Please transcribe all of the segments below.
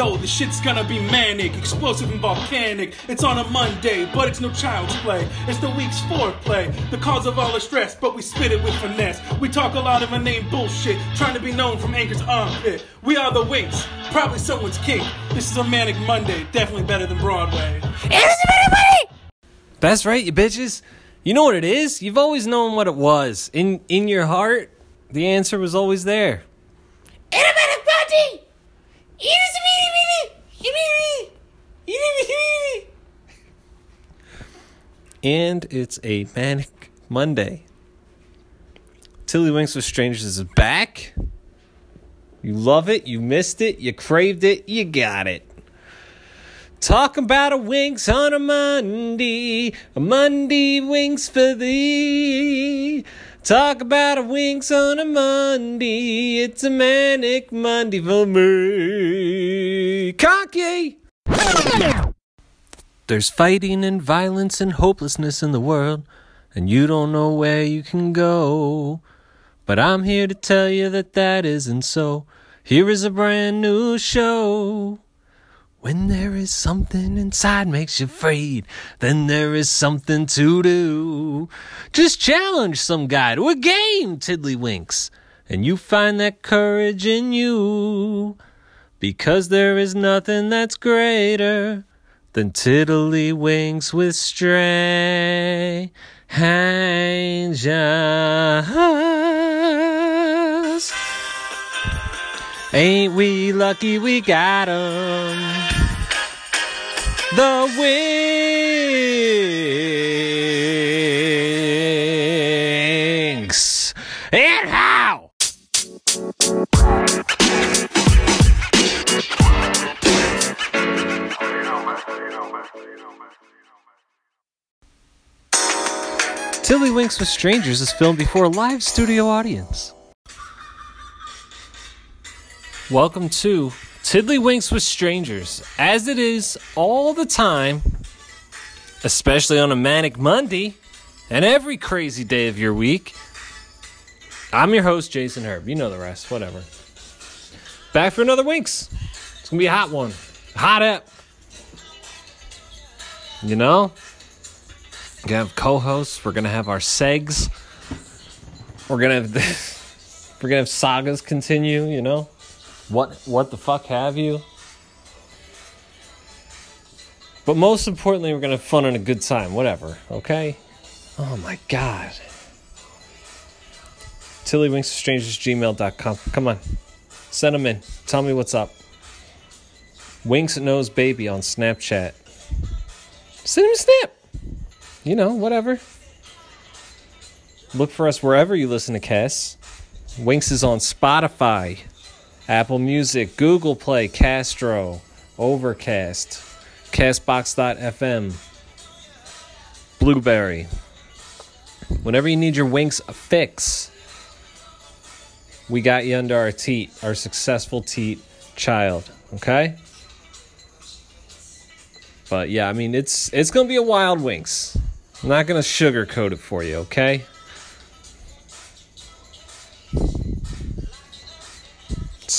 Yo, the shit's gonna be manic, explosive and volcanic. It's on a Monday, but it's no child's play. It's the week's foreplay, the cause of all the stress, but we spit it with finesse. We talk a lot of inane bullshit, trying to be known from Anchor's armpit. We are the Winks, probably someone's kink. This is a manic Monday, definitely better than Broadway. That's right, you bitches. You know what it is? You've always known what it was. In in your heart, the answer was always there. And it's a manic Monday. Tiddlywinks with Strangers is back. You love it, you missed it, you craved it, you got it. Talk about a winks on a Monday, a Monday winks for thee. Talk about a winks on a Monday, it's a manic Monday for me. Cocky! There's fighting and violence and hopelessness in the world, and you don't know where you can go. But I'm here to tell you that that isn't so. Here is a brand new show. When there is something inside makes you afraid, then there is something to do. Just challenge some guy to a game, Tiddlywinks, and you find that courage in you. Because there is nothing that's greater than Tiddlywinks with strangers. Ain't we lucky we got 'em? The Winks. And how? Tiddlywinks with Strangers is filmed before a live studio audience. Welcome to Tiddlywinks with Strangers, as it is all the time, especially on a manic Monday and every crazy day of your week. I'm your host, Jason Herb. You know the rest, whatever. Back for another Winks. It's gonna be a hot one. Hot up. You know? We're gonna have co-hosts. We're gonna have our segs. We're gonna have we're gonna have sagas continue. You know, what what the fuck have you? But most importantly, we're gonna have fun and a good time. Whatever. Okay. Oh my god. TillyWinksStrangersGmail.com. Come on, send them in. Tell me what's up. Winks Nose Baby on Snapchat. Send him a snap you know, whatever. Look for us wherever you listen to Cass. Winks is on Spotify, Apple Music, Google Play, Castro, Overcast, Castbox.fm, Blubrry. Whenever you need your Winks fix, we got you under our teat, our successful teat child. Okay? But yeah, I mean it's it's gonna be a wild Winks. I'm not gonna sugarcoat it for you, okay?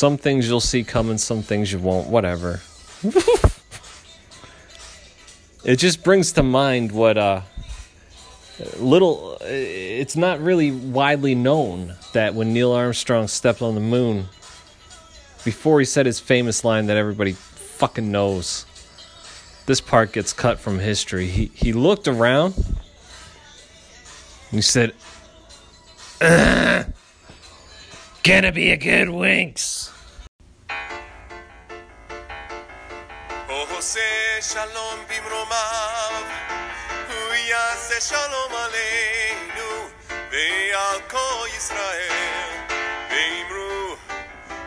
Some things you'll see coming, some things you won't, whatever. it just brings to mind what uh little it's not really widely known that when Neil Armstrong stepped on the moon before he said his famous line that everybody fucking knows this part gets cut from history. He he looked around and he said, "Ugh, "Gonna be a good winks." עושה שלום במרומיו, הוא יעשה שלום עלינו ועל כל ישראל, ואמרו,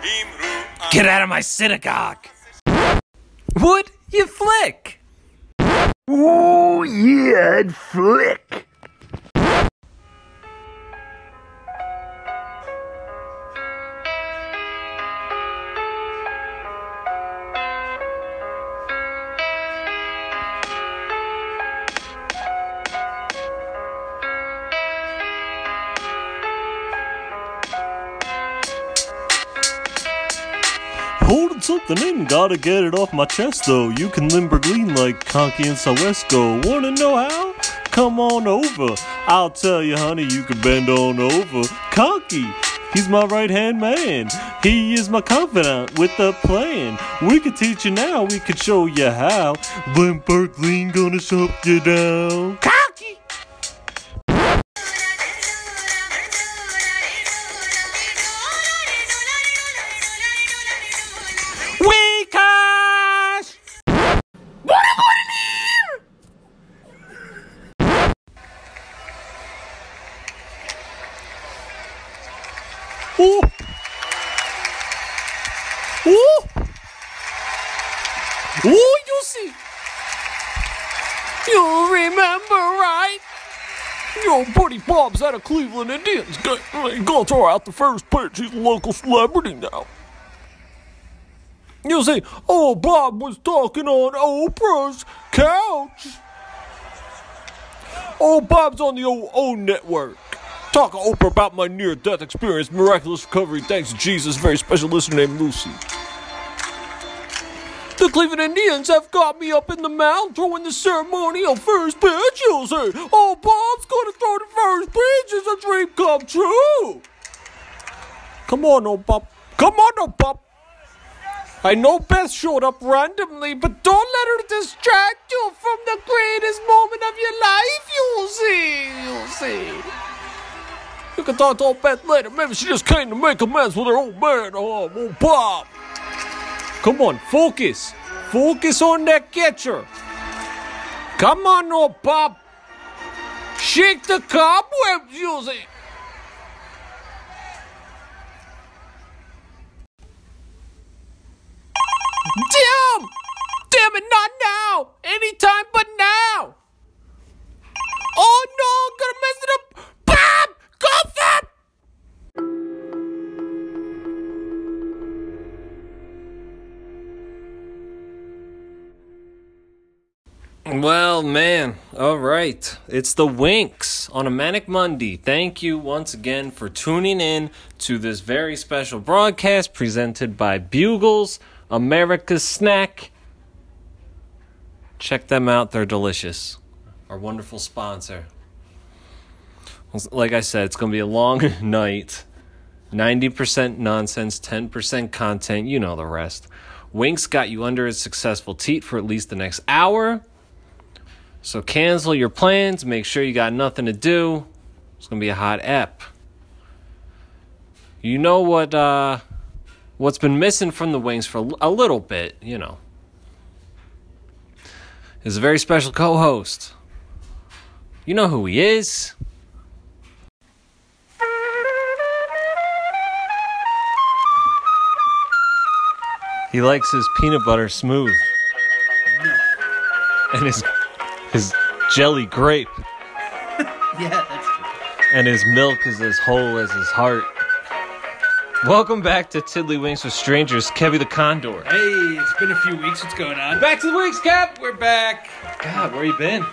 אמרו, Get out of my synagogue! Would you flick? Oh, yeah, I'd flick. In, gotta get it off my chest though. You can Limberglean like Conky and Sawesco. Wanna know how? Come on over. I'll tell you, honey, you can bend on over. Conky, he's my right hand man. He is my confidant with a plan. We could teach you now, we could show you how. Limberglean gonna shut you down. Out of Cleveland Indians. Go- Gonna throw out the first pitch. He's a local celebrity now. You'll see, oh, Bob was talking on Oprah's couch. Oh, Bob's on the old O network. Talk Oprah about my near death experience, miraculous recovery, thanks to Jesus, very special listener named Lucy. The Cleveland Indians have got me up in the mound throwing the ceremonial first pitch, you'll say. Oh, Bob's gonna throw the first pitch. It's a dream come true. Come on, oh, Bob. Come on, oh, Bob. I know Beth showed up randomly, but don't let her distract you from the greatest moment of your life. You'll see. You'll see. You can talk to old Beth later. Maybe she just came to make amends with her old man, oh, old Bob. Come on, focus. Focus on that catcher. Come on, oh, old Bob. Shake the cobwebs, see. Damn! Damn it, not now! Anytime but now! Oh no, I'm gonna mess it up! Bob! Go Bob! Well, man, all right. It's the Winks on a Manic Monday. Thank you once again for tuning in to this very special broadcast presented by Bugles, America's Snack. Check them out, they're delicious. Our wonderful sponsor. Like I said, it's going to be a long night. 90% nonsense, 10% content, you know the rest. Winks got you under a successful teat for at least the next hour. So cancel your plans, make sure you got nothing to do. It's going to be a hot ep. You know what uh what's been missing from the Winks for a little bit, you know. Is a very special co-host. You know who he is? He likes his peanut butter smooth. And his his jelly grape. Yeah, that's true. And his milk is as whole as his heart. Welcome back to Tiddlywinks with Strangers, Kevy the Condor. Hey, it's been a few weeks. What's going on? Back to the Winks, Cap! We're back. God, where you been?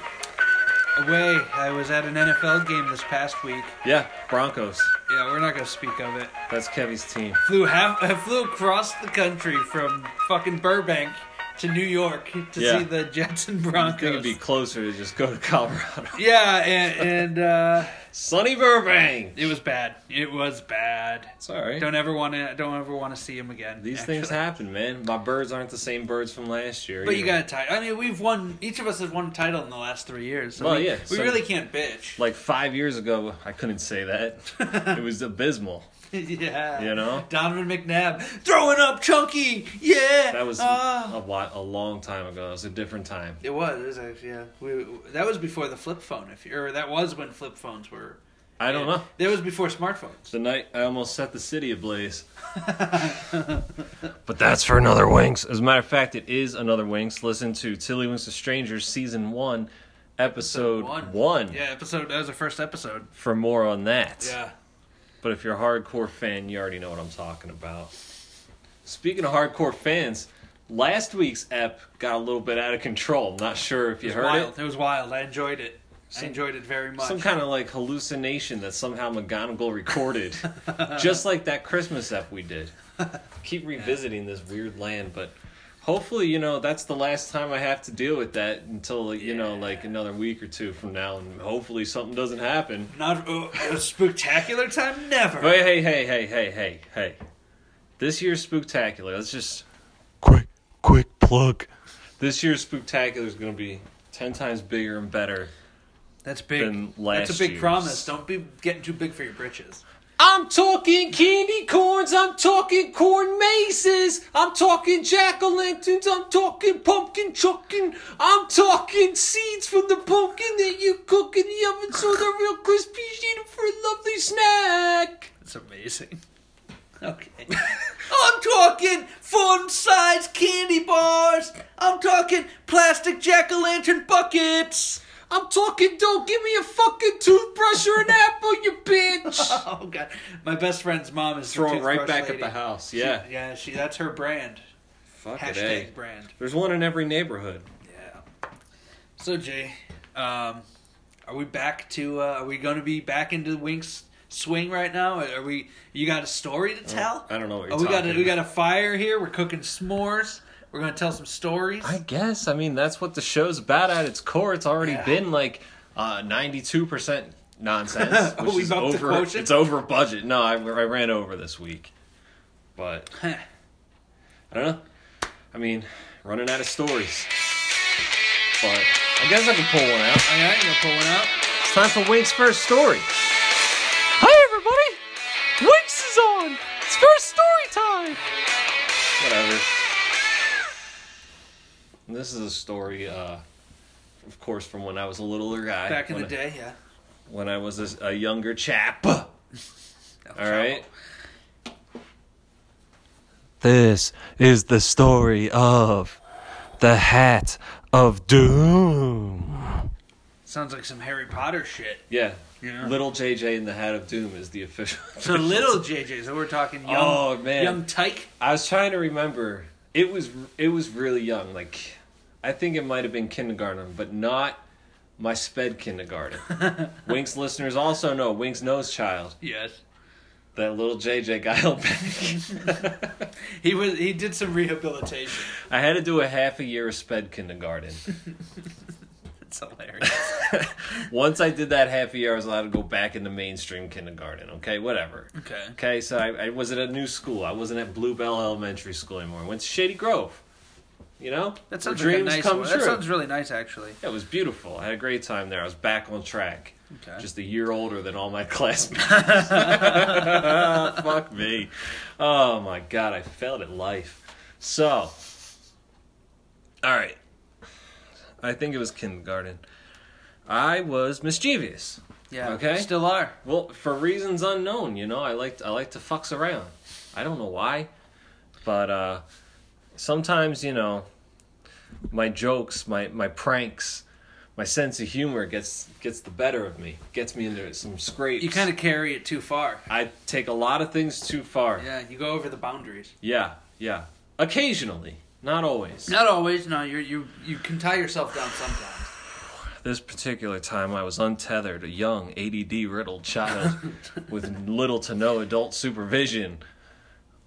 Away. I was at an NFL game this past week. Yeah, Broncos. Yeah, we're not gonna speak of it. That's Kevy's team. Flew half. I flew across the country from fucking Burbank to New York to Yeah. see the Jets and Broncos. it'd be closer to just go to Colorado. yeah, and, and uh, Sunny Burbank! it was bad. It was bad. It's alright. Don't ever want to. Don't ever want to see him again. These actually. things happen, man. My birds aren't the same birds from last year. But you got a title. I mean, we've won. Each of us has won a title in the last three years. So Well, we, yeah, we so- really can't bitch. Like five years ago, I couldn't say that. it was abysmal. yeah, You know? Donovan McNabb throwing up chunky. Yeah, That was Ah. a, while, a long time ago. It was a different time. It was. It was actually yeah. We, that was before the flip phone. If you, or that was when flip phones were. I don't know. That was before smartphones. The night I almost set the city ablaze. but that's for another Winks. As a matter of fact, it is another Winks. Listen to Tiddlywinks of Strangers, season one, episode one, Yeah, episode. That was the first episode. for more on that. Yeah. But if you're a hardcore fan, you already know what I'm talking about. Speaking of hardcore fans, last week's ep got a little bit out of control. I'm not sure if you It heard wild. it. It was wild. I enjoyed it. I enjoyed it very much. some kind of like hallucination that somehow McGonagall recorded, just like that Christmas ep we did. Keep revisiting this weird land, but hopefully, you know, that's the last time I have to deal with that until you know, like another week or two from now, and hopefully something doesn't happen. Not uh, a spectacular time, never. But hey, hey, hey, hey, hey, hey! This year's spectacular Let's just Quick, quick plug. this year's spectacular is going to be ten times bigger and better. That's big. than last That's a big year's. promise. Don't be getting too big for your britches. I'm talking candy corns, I'm talking corn maces, I'm talking jack o' lanterns, I'm talking pumpkin chucking, I'm talking seeds from the pumpkin that you cook in the oven so they're real crispy, eat them for a lovely snack. That's amazing. Okay. I'm talking fun size candy bars. I'm talking plastic jack o' lantern buckets. I'm talking, don't give me a fucking toothbrush or an apple, you bitch. Oh god, my best friend's mom is the Throw it right toothbrush back at the house. She- Yeah. yeah. She that's her brand. Fuck it, Hashtag eh? brand. There's one in every neighborhood. Yeah. So Jay, um, are we back to? Uh, are we going to be back into the Winks swing right now? Are we? You got a story to tell? I don't know what you're Oh, we got a, talking we got a fire here. We're cooking s'mores. We're gonna tell some stories. I guess. I mean, that's what the show's about at its core. It's already Yeah. been like uh, 92% nonsense. Which is over? It's over budget. No, I, I ran over this week. But, I don't know. I mean, running out of stories. But I guess I can pull one out. All right, you gonna pull one out? It's time for Wink's first story. This is a story, uh, of course, from when I was a littler guy. Back in when the I- day, yeah. when I was a, a younger chap. All right. This is the story of the Hat of Doom. Sounds like some Harry Potter shit. Yeah. Yeah. Little JJ in the Hat of Doom is the official. So little JJ, so we're talking young, Oh, man. young tyke. I was trying to remember. It was it was really young. Like, I think it might have been kindergarten, but not my sped kindergarten. Winks listeners also know Winks nose child. Yes. That little JJ guy back. He was. He did some rehabilitation. I had to do a half a year of sped kindergarten. It's hilarious. Once I did that half a year, I was allowed to go back into mainstream kindergarten. Okay, whatever. Okay. Okay, so I, I was at a new school. I wasn't at Bluebell Elementary School anymore. I went to Shady Grove. You know, That sounds like dreams nice come one. true. That sounds really nice, actually. Yeah, it was beautiful. I had a great time there. I was back on track. Okay. Just a year older than all my classmates. Fuck me. Oh my god, I failed at life. So, all right. I think it was kindergarten. I was mischievous. Yeah. Okay. Still are. Well, for reasons unknown, you know, I like I like to fucks around. I don't know why, but uh, sometimes you know, my jokes, my my pranks, my sense of humor gets gets the better of me, gets me into some scrapes. You kind of carry it too far. I take a lot of things too far. Yeah. You go over the boundaries. yeah, yeah. Occasionally, not always. Not always. No. You you you can tie yourself down sometimes. This particular time, I was untethered, a young, ADD riddled child with little to no adult supervision.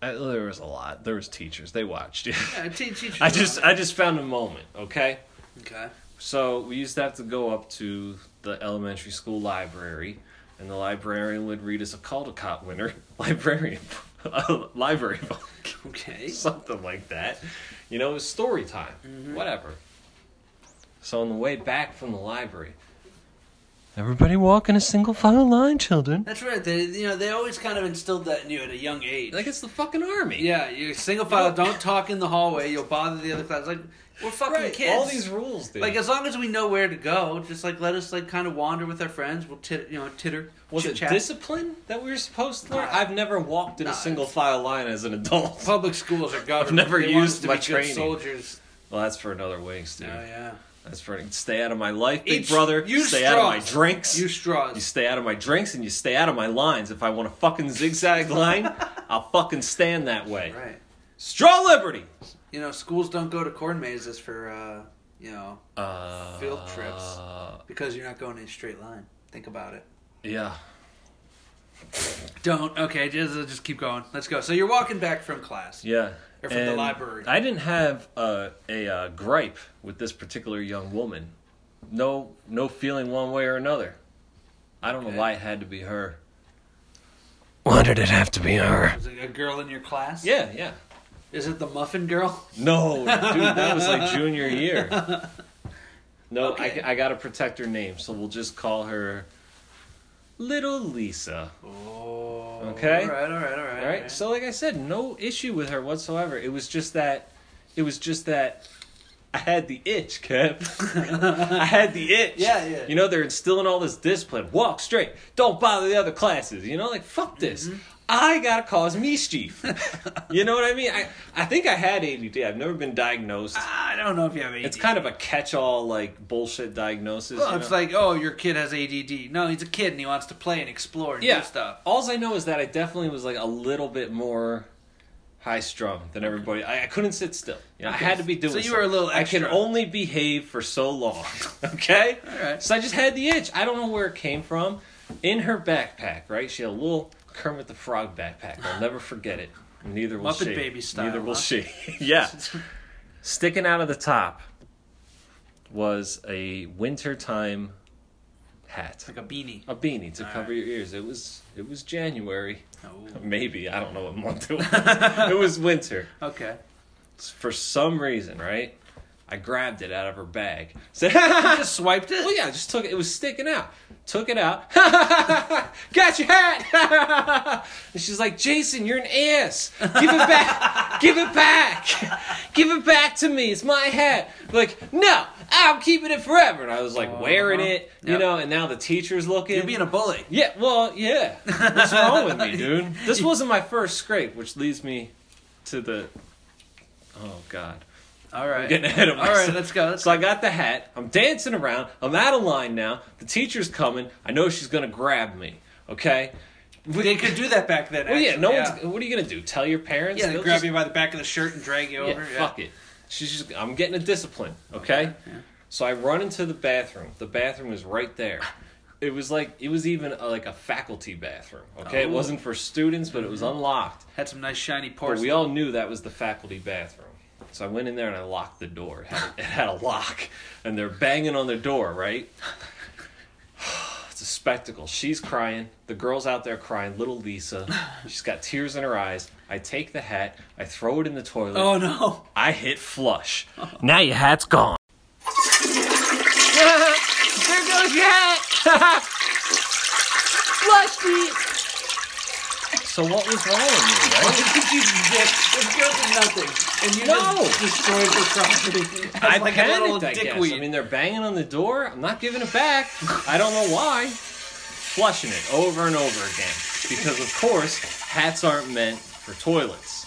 I, there was a lot. There was teachers. They watched. Yeah. Teach, teach I just, I just found a moment. Okay. Okay. So we used to have to go up to the elementary school library, and the librarian would read us a Caldecott winner librarian library book, Okay. something like that. You know, it was story time. Mm-hmm. Whatever. So on the way back from the library, Everybody walk in a single file line, children. That's right. They you know they always kind of instilled that in you at a young age. like it's the fucking army. yeah, you single file. Don't talk in the hallway. You'll bother the other class. Like we're fucking Right. kids. All these rules, dude. Like as long as we know where to go, just like let us like kind of wander with our friends. We'll tit, you know, titter. was it chit-chat. discipline that we were supposed to learn? Nah. I've never walked in Nah, a single file line as an adult. Public schools are government. never They want used us to my be good training. soldiers. Well, that's for another Winks, dude. Oh yeah. That's for stay out of my life, big brother. use stay out of my drinks. Use straws. You stay out of my drinks and you stay out of my lines. If I want a fucking zigzag line, I'll fucking stand that way. right. Straw liberty. You know, schools don't go to corn mazes for uh, you know, Uh, field trips because you're not going in a straight line. Think about it. Yeah. Don't. Okay, just just keep going. Let's go. So you're walking back from class. Yeah. Or from the library. I didn't have uh, a uh, gripe with this particular young woman. No, no feeling one way or another. I don't Okay. know why it had to be her. Why did it have to be her? Is it a girl in your class? Yeah, yeah. Is it the muffin girl? No, dude, that was like junior year. No, Okay. I, I gotta protect her name, so we'll just call her Little Lisa. Oh. Okay. All right. All right. All right. All right. So, like I said, no issue with her whatsoever. It was just that, it was just that I had the itch, Kev. I had the itch. Yeah, yeah. You know, they're instilling all this discipline. Walk straight. Don't bother the other classes. You know, like fuck this. Mm-hmm. I gotta cause mischief. you know what I mean? I I think I had ADD. I've never been diagnosed. I don't know if you have ADD. It's kind of a catch-all like bullshit diagnosis. Well, you it's like, oh, your kid has ADD. No, he's a kid and he wants to play and explore and yeah. do stuff. All I know is that I definitely was like a little bit more high strung than everybody. I, I couldn't sit still. You know, I had to be doing. So you were a little something. I can only behave for so long. Okay. All right. So I just had the itch. I don't know where it came from. In her backpack, right? She had a little Kermit the Frog backpack. I'll never forget it. Neither will Muppet she. Baby style, Neither will huh? she. yeah. Sticking out of the top was a wintertime hat. Like a beanie. A beanie to All cover right. your ears. It was it was January. Oh. Maybe I don't know what month it was. it was winter. Okay. For some reason, right? I grabbed it out of her bag. Said, You just swiped it? "Well, yeah, I just took it. It was sticking out. Took it out. Got your hat." and she's like, "Jason, you're an ass. Give it back. Give it back. Give it back to me. It's my hat." Like, no, I'm keeping it forever. And I was like wearing Uh-huh. it, you Yep. know. And now the teacher's looking. You're being a bully. Yeah, well, yeah. What's wrong with me, dude? This wasn't my first scrape, which leads me to the. Oh God, All right. I'm getting ahead of All myself. right, let's go. Let's So I got the hat. I'm dancing around. I'm out of line now. The teacher's coming. I know she's gonna grab me. Okay. They could do that back then. Well, yeah. actually, No one's. What are you gonna do? Tell your parents? Yeah, they They'll grab just- you by the back of the shirt and drag you Yeah, over. fuck it. She's just. I'm getting a discipline. Okay. Yeah. So I run into the bathroom. The bathroom is right there. It was like it was even a, like a faculty bathroom. Okay, it Oh. wasn't for students, but it was mm-hmm. unlocked. Had some nice shiny But porcelain. we all knew that was the faculty bathroom. So I went in there and I locked the door. It had, it had a lock, and they're banging on the door. Right. It's a spectacle. She's crying. The girl's out there crying. Little Lisa. She's got tears in her eyes. I take the hat. I throw it in the toilet. oh no. I hit flush. Now your hat's gone. there goes your hat. Flushy. So what was wrong with me, right? you dick. This girl did nothing. And you No. just destroyed the property. I As like a little panicked, I guess. dickweed. I mean, they're banging on the door. I'm not giving it back. I don't know why. Flushing it over and over again. Because, of course, hats aren't meant for toilets.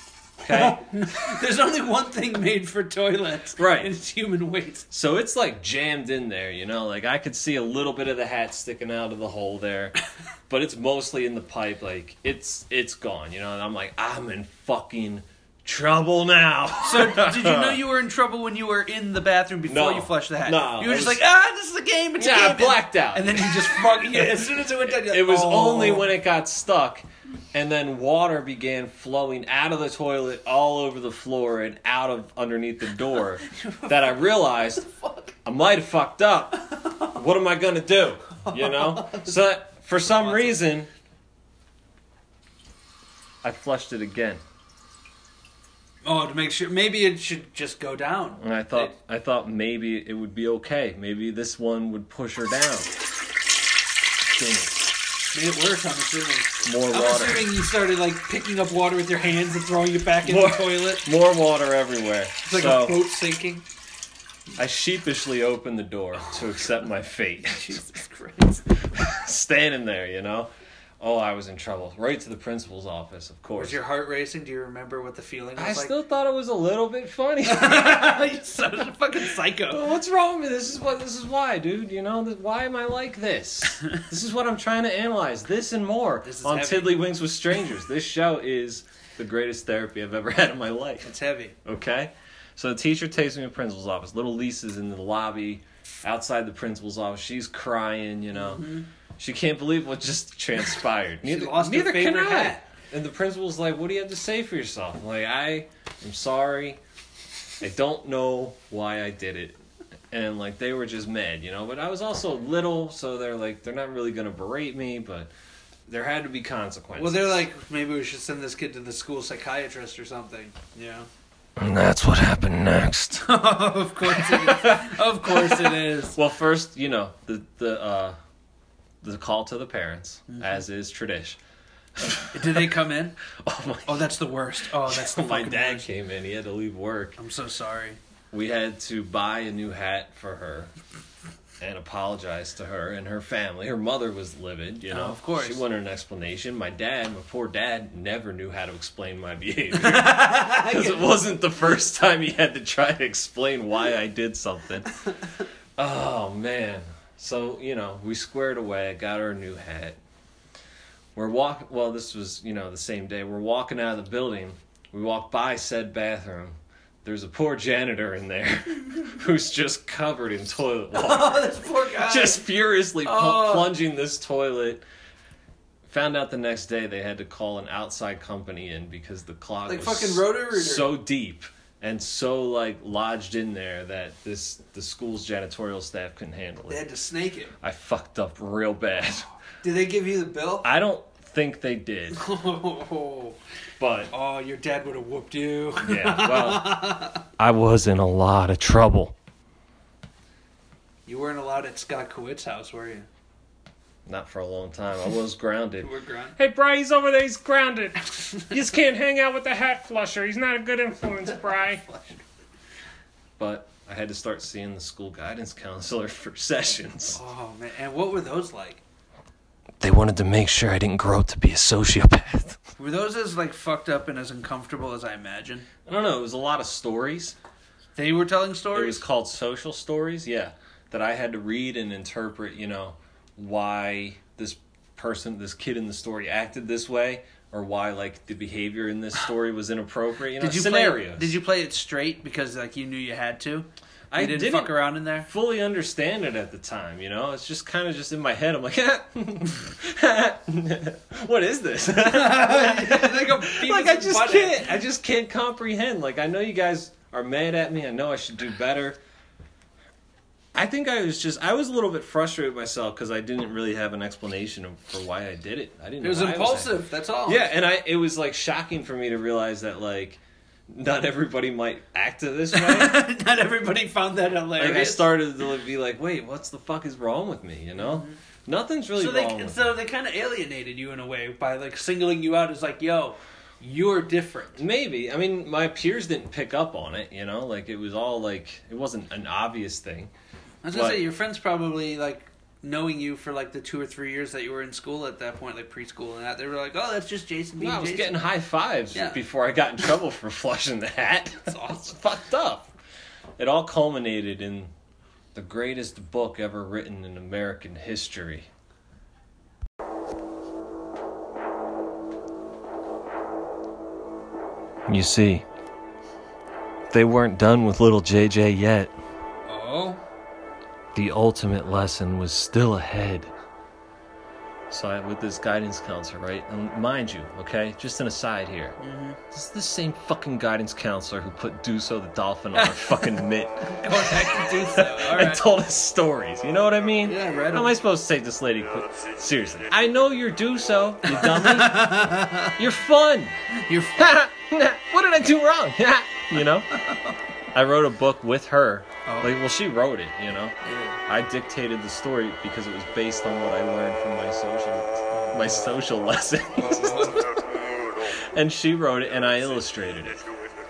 Okay? There's only one thing made for toilets. Right. And it's human waste. so it's like jammed in there, you know? Like, I could see a little bit of the hat sticking out of the hole there. But it's mostly in the pipe. Like, it's it's gone, you know? And I'm like, I'm in fucking trouble now. So did you know you were in trouble when you were in the bathroom before No. you flushed the hat? No, You were I just was- like, ah, this is a game. It's Yeah, a I game. blacked out. And then you just fucking as soon as it went down. you're like, It was oh. only when it got stuck and then water began flowing out of the toilet all over the floor and out of underneath the door that I realized I might have fucked up. What am I going to do? You know? So for some reason I flushed it again. Oh, to make sure. Maybe it should just go down. And I thought I thought maybe it would be okay. Maybe this one would push her down. Didn't. Made it worse, I'm assuming. More water. I'm assuming you started like picking up water with your hands and throwing it back in More- the toilet. More water everywhere. It's like so, a boat sinking. I sheepishly opened the door to accept my fate. Jesus Christ. Standing there, you know. Oh, I was in trouble. Right to the principal's office, of course. Was your heart racing? Do you remember what the feeling was I like? still thought it was a little bit funny. You're such a fucking psycho. But What's wrong with me? This is what this is why, dude. You know, why am I like this? this is what I'm trying to analyze. This and more This is on heavy. Tiddlywinks with Strangers. This show is the greatest therapy I've ever had in my life. It's heavy. Okay? So the teacher takes me to the principal's office. Little Lisa's in the lobby outside the principal's office. She's crying, you know. Mm-hmm. She can't believe what just transpired. Neither, lost her neither can I. hat. And the principal's like, "What do you have to say for yourself?" I'm like, "I am sorry. I don't know why I did it." And like they were just mad, you know. But I was also little, so they're like, they're not really gonna berate me, but there had to be consequences. Well, they're like, maybe we should send this kid to the school psychiatrist or something. Yeah. And that's what happened next. of course it is. Of course it is. Well, first, you know, the the uh the call to the parents, Mm-hmm. as is tradition. Did they come in? Oh my! Oh, that's the worst. Oh, that's the my dad worst. came in. He had to leave work. I'm so sorry. We had to buy a new hat for her and apologize to her and her family. Her mother was livid, you know. Oh, of course. She wanted an explanation. My dad, my poor dad, never knew how to explain my behavior. Because it wasn't the first time he had to try to explain why I did something. Oh, man. So, you know, we squared away. Got our new hat. We're walking, well, this was, you know, the same day. We're walking out of the building. We walk by said bathroom. There's a poor janitor in there who's just covered in toilet oh, water Oh, this poor guy. just furiously Oh. plunging this toilet. Found out the next day they had to call an outside company in because the clog Like was fucking so deep and so like lodged in there that this the school's janitorial staff couldn't handle it. They had to snake it. I fucked up real bad. Did they give you the bill? I don't think they did, Oh, but oh your dad would have whooped you. yeah. Well, I was in a lot of trouble. You weren't allowed at Scott Kowitz's house, were you? Not for a long time. I was grounded. You were grounded. Hey, Bry, he's over there. He's grounded. you just can't hang out with the hat flusher. He's not a good influence, Bry. But I had to start seeing the school guidance counselor for sessions. Oh man, and what were those like? They wanted to make sure I didn't grow up to be a sociopath. Were those as like fucked up and as uncomfortable as I imagine? I don't know. It was a lot of stories. They were telling stories? It was called social stories. Yeah, that I had to read and interpret. You know, why this person, this kid in the story, acted this way, or why like the behavior in this story was inappropriate. You know, did you scenarios. play? Did you play it straight because like you knew you had to? I didn't, didn't fuck around in there. fully understand it at the time. You know, it's just kind of just in my head. I'm like, what is this? like I just can't. I just can't comprehend. Like I know you guys are mad at me. I know I should do better. I think I was just I was a little bit frustrated with myself because I didn't really have an explanation of, for why I did it. I didn't. It was know why I impulsive. that's all. yeah, and I it was like shocking for me to realize that like not everybody might act this way. Not everybody found that hilarious. like I started to be like, wait, what's the fuck is wrong with me? You know, nothing's really Mm-hmm. So wrong. they with so they kind of alienated you in a way by like singling you out as like, yo, you're different. Maybe. I mean, my peers didn't pick up on it, you know? Like, it was all like, it wasn't an obvious thing. I was gonna What? say your friends probably like knowing you for like the two or three years that you were in school at that point, like preschool and that. They were like, oh, that's just Jason being No, I was Jason. getting high fives Yeah. before I got in trouble for flushing the hat. That's It's awesome. fucked up. It all culminated in the greatest book ever written in American history. You see, they weren't done with little JJ yet. Oh, The ultimate lesson was still ahead. So I with this guidance counselor, right? And mind you, okay, just an aside here. Mm-hmm. This is the same fucking guidance counselor who put Duso the dolphin on our fucking mitt. going back to Duso. All and told us stories. You know what I mean? Yeah, I read How am I supposed to take this lady quick? Seriously. I know you're Duso, you dummy. you're fun. You're what did I do wrong? you know? I wrote a book with her. Oh. Like, well, she wrote it, you know? Yeah. I dictated the story because it was based on what I learned from my social my social lessons. and she wrote it and I illustrated it.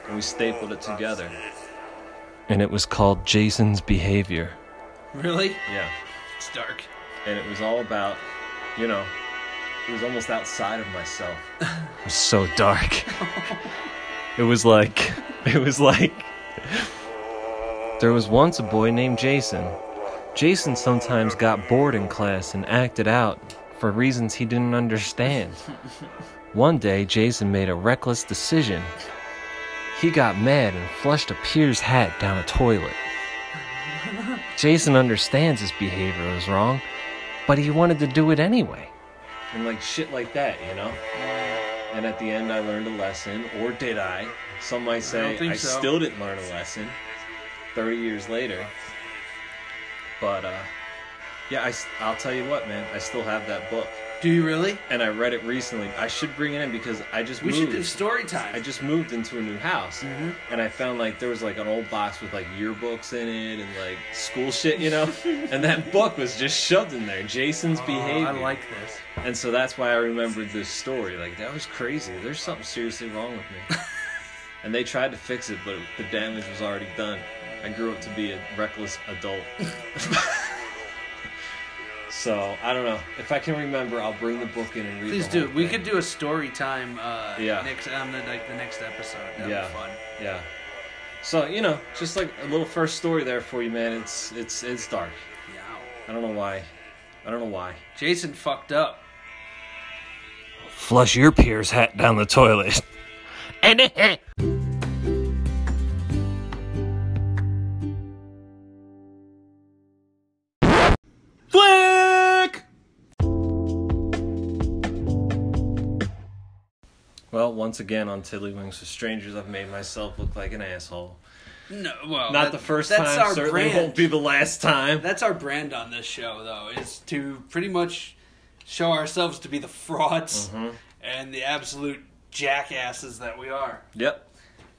And we stapled it together. And it was called Jason's Behavior. really? Yeah. It's dark. And it was all about, you know, it was almost outside of myself. It was so dark. it was like, it was like. There was once a boy named Jason. Jason sometimes got bored in class and acted out for reasons he didn't understand. One day, Jason made a reckless decision. he got mad and flushed a peer's hat down a toilet. Jason understands his behavior was wrong, but he wanted to do it anyway. And like shit like that, you know? And at the end, I learned a lesson, or did I? Some might say I, think so. still didn't learn a lesson 30 years later. But, uh, yeah, I, will tell you what, man, I still have that book. Do you really? And I read it recently. I should bring it in because I just We moved. should do story time. I just moved into a new house, Mm-hmm. and I found like there was like an old box with like yearbooks in it and like school shit, you know. and that book was just shoved in there. Jason's Oh, behavior. I like this. And so that's why I remembered this story. Like that was crazy. There's something seriously wrong with me. and they tried to fix it, but the damage was already done. I grew up to be a reckless adult. so I don't know. If I can remember, I'll bring the book in and read. Please the do. whole We could do a story time. Uh, Yeah. Next on the like the next episode. That'd Yeah. be fun. Yeah. So you know, just like a little first story there for you, man. It's it's it's dark. Yeah. I don't know why. I don't know why. Jason fucked up. Flush your peer's hat down the toilet. Flick! Once again on Tiddlywinks with Strangers, I've made myself look like an asshole. No, well, Not that- the first that's time. Our Certainly brand. won't be the last time. That's our brand on this show, though, is to pretty much show ourselves to be the frauds Mm-hmm. and the absolute jackasses that we are Yep.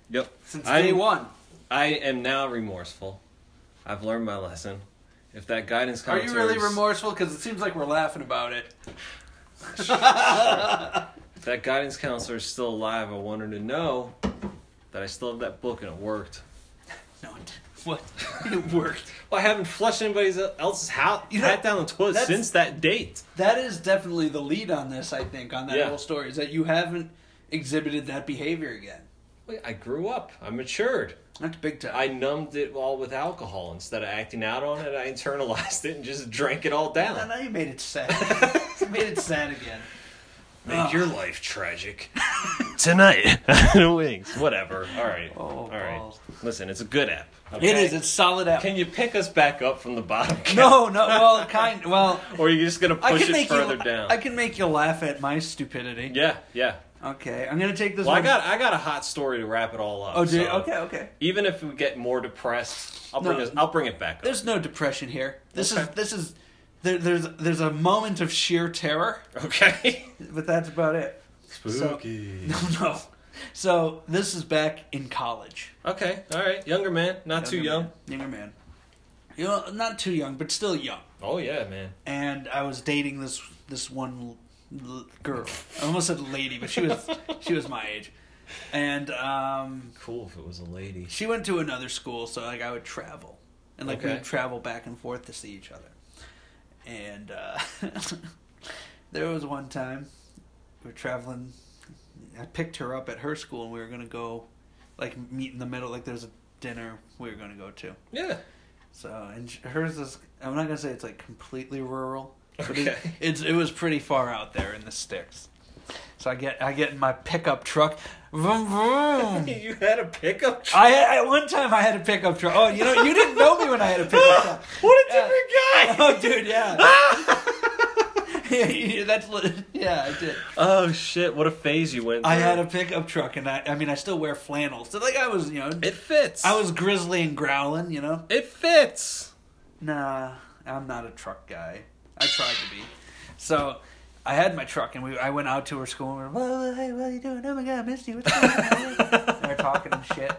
Yep. since day one. I am now remorseful. I've learned my lesson. If that guidance Are counselor you really remorseful? Because it seems like we're laughing about it. if that guidance counselor is still alive, I want her to know that I still have that book and it worked. No, it- what? it worked. Well, I haven't flushed anybody else's house You know, hat down the toilet since that date. That is definitely the lead on this. I think on that Yeah. whole story is that you haven't exhibited that behavior again. I grew up. I matured. That's big time. I numbed it all with alcohol. Instead of acting out on it, I internalized it and just drank it all No, down. now you made it sad. you made it sad again. Make your life tragic. Tonight, the Winks. Whatever. All right. Oh, all right. balls. Listen, it's a good app. It okay? is. It's solid app. Can you pick us back up from the bottom? No, no. Well, kind. Well, Or are you just gonna I push can it make further you. down? I can make you laugh at my stupidity. Yeah, yeah. Okay, I'm gonna take this. Well, I one. got I got a hot story to wrap it all up. Oh, do you? so Okay, okay. Even if we get more depressed, I'll No. bring us, I'll bring it back up. There's no depression here. This is this is. There, there's there's a moment of sheer terror, Okay. but that's about it. Spooky. No, no. So this is back in college. Okay. All right. Younger man, not too young. man. Younger man. You know, not too young, but still young. Oh yeah, man. And I was dating this this one l- girl. I almost said lady, but she was she was my age. And um, Cool if it was a lady. she went to another school, so like I would travel, and like we would travel back and forth to see each other. And uh, there was one time we were traveling. I picked her up at her school, and we were gonna go, like meet in the middle. Like there's a dinner we were gonna go to. Yeah. So and hers is. I'm not gonna say it's like completely rural, but Okay. it, it's it was pretty far out there in the sticks. So I get I get in my pickup truck. Vroom, vroom. you had a pickup truck. I, I one time I had a pickup truck. Oh, you know you didn't know me when I had a pickup truck. what a different guy. Oh, dude, yeah. yeah, that's li- yeah, I did. Oh shit! What a phase you went. Through. I had a pickup truck, and I I mean I still wear flannels. So like I was you know It fits. I was grizzly and growling, you know. It fits. Nah, I'm not a truck guy. I tried to be. So I had my truck, and we I went out to her school. and we were, well, hey, what are you doing? Oh my god, I missed you. What's going on? and we're talking and shit.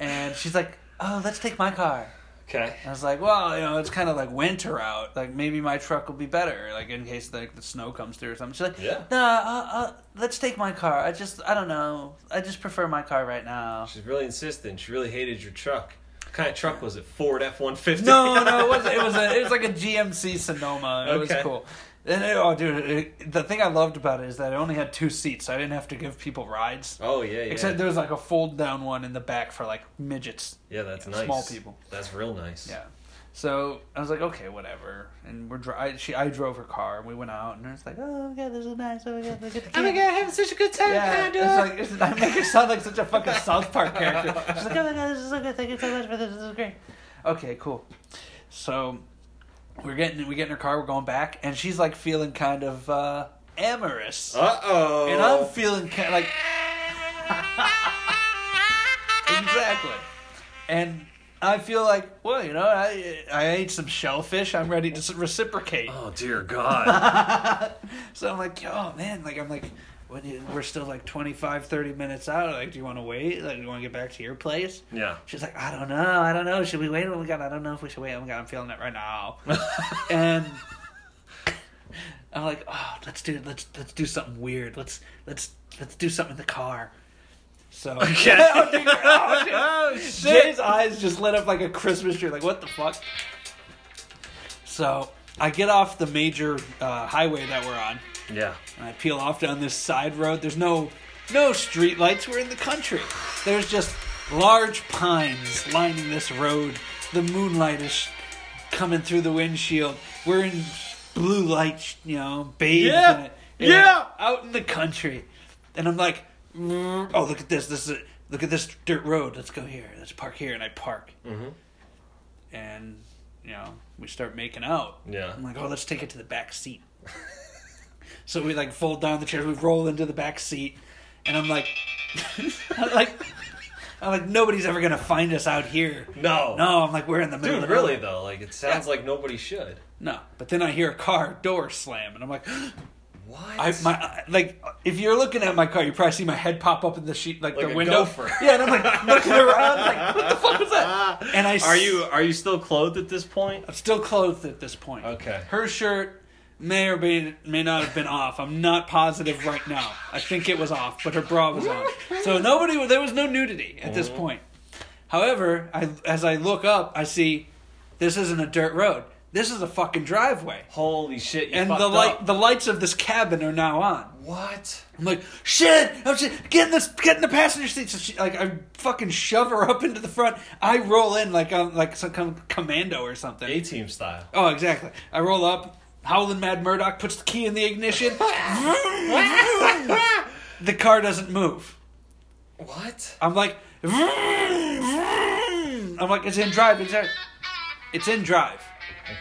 And she's like, oh, let's take my car. Okay. I was like, well, you know, it's kind of like winter out. Like maybe my truck will be better, like in case like the snow comes through or something. She's like, Yeah. nah, uh, uh, let's take my car. I just, I don't know. I just prefer my car right now. She's really insistent. She really hated your truck. What kind of truck was it? Ford F one fifty. No, no, it wasn't. It was a, it was like a GMC Sonoma. It was Okay. cool. And it, oh, dude, it, the thing I loved about it is that it only had two seats, so I didn't have to give people rides. Oh yeah, yeah. Except there was like a fold down one in the back for like midgets. yeah, that's yeah, nice. small people. That's real nice. Yeah. So I was like, okay, whatever. And we're dri- I, she I drove her car and we went out and it's like, oh my god, this is nice. Oh my god, look at the. Oh my kid." god, having such a good time, Yeah, kinda. it's like it's, I make her sound like such a fucking South Park character. She's like, oh my god, this is so good. Thank you so much for this. This is great. Okay, cool. So we're getting we get in her car. We're going back, and she's like feeling kind of uh, amorous, Uh oh. and I'm feeling kind of like exactly, and. I feel like, well, you know, I I ate some shellfish. I'm ready to reciprocate. Oh dear God. so I'm like, oh man, like I'm like, when you, we're still like 25, 30 minutes out. Like, do you want to wait? Like, do you want to get back to your place? yeah. She's like, I don't know, I don't know. Should we wait? Oh my god, I don't know if we should wait. Oh my god, I'm feeling it right now. and I'm like, oh, let's do let's let's do something weird. Let's let's let's do something in the car. So Okay. oh, dude, oh, dude. Oh shit. Jay's eyes just lit up like a Christmas tree. Like, what the fuck? So I get off the major uh, highway that we're on, Yeah. and I peel off down this side road. There's no no street lights. We're in the country. There's just large pines lining this road. The moonlight is coming through the windshield. We're in blue light, you know, bathed Yeah. in it. Yeah. out in the country, and I'm like, "Mm, oh look at this. This is look at this dirt road. Let's go here. Let's park here, and I park. Mm-hmm. And you know, we start making out. Yeah. I'm like, oh, let's take it to the back seat. so we like fold down the chairs, we roll into the back seat, and I'm like, I'm like, I'm like, nobody's ever gonna find us out here. No. No, I'm like, we're in the middle. Dude, of the really though, like it sounds like nobody should. No, but then I hear a car door slam, and I'm like, What? I my like, if you're looking at my car, you probably see my head pop up in the sheet, like, Like the window. gopher. Yeah, and I'm like looking around, like, what the fuck was that? And I Are you are you still clothed at this point? I'm still clothed at this point. Okay. Her shirt may or may, may not have been off. I'm not positive right now. I think it was off, but her bra was on. So nobody, there was no nudity at this mm. point. However, I, as I look up, I see this isn't a dirt road. This is a fucking driveway. Holy shit! You And the light, up. the lights of this cabin are now on. What? I'm like, shit! I'm shit, get in this, get in the passenger seat. So she, like, I fucking shove her up into the front. I roll in like I'm like some kind of commando or something. A team style. Oh, exactly. I roll up. Howlin' Mad Murdock puts the key in the ignition. the car doesn't move. What? I'm like, I'm like, it's in drive. It's in, it's in drive.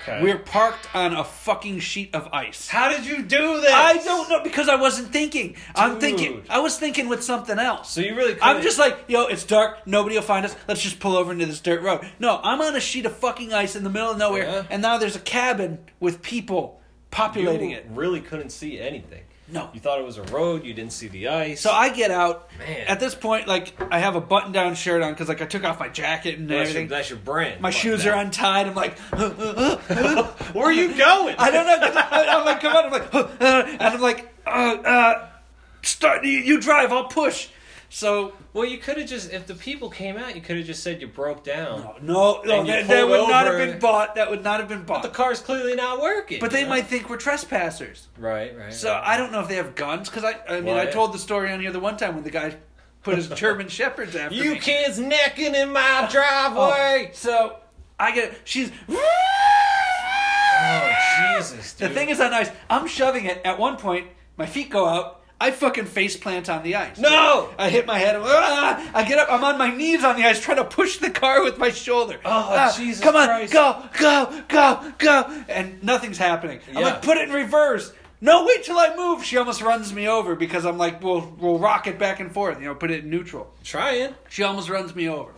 Okay. We're parked on a fucking sheet of ice. How did you do this? I don't know because I wasn't thinking. I'm thinking. I was thinking with something else. So you really? I'm just like, yo, it's dark. Nobody will find us. Let's just pull over into this dirt road. No, I'm on a sheet of fucking ice in the middle of nowhere, Yeah. and now there's a cabin with people populating you it. really couldn't see anything. No. You thought it was a road. You didn't see the ice. So I get out. Man. At this point, like I have a button-down shirt on because like I took off my jacket and that's, your, everything. that's your brand. My shoes that. are untied. I'm like, Where are you going? I don't know. I'm like, come on. I'm like, and I'm like, uh, uh, start. You, you drive. I'll push. So Well, you could have just if the people came out, you could have just said you broke down. no, no, And you that, that pulled would not have over. been bought. That would not have been bought. The car's clearly not working. but they you know? might think we're trespassers. Right, right. So right. I don't know if they have guns because I. I mean, I What? told the story on here the one time when the guy put his German shepherds after me. you me. kids necking in my Oh, driveway. so I get. She's. Oh, Jesus, The dude. thing is on ice. I'm shoving it. At one point, my feet go out. I fucking face plant on the ice. No! I hit my head. Ah! I get up. I'm on my knees on the ice, trying to push the car with my shoulder. Oh, Ah, Jesus Come on, Christ. go, go, go, go, and nothing's happening. I'm Yeah. like, put it in reverse. No, wait till I move. She almost runs me over because I'm like, we'll we'll rock it back and forth. You know, put it in neutral. Trying. She almost runs me over.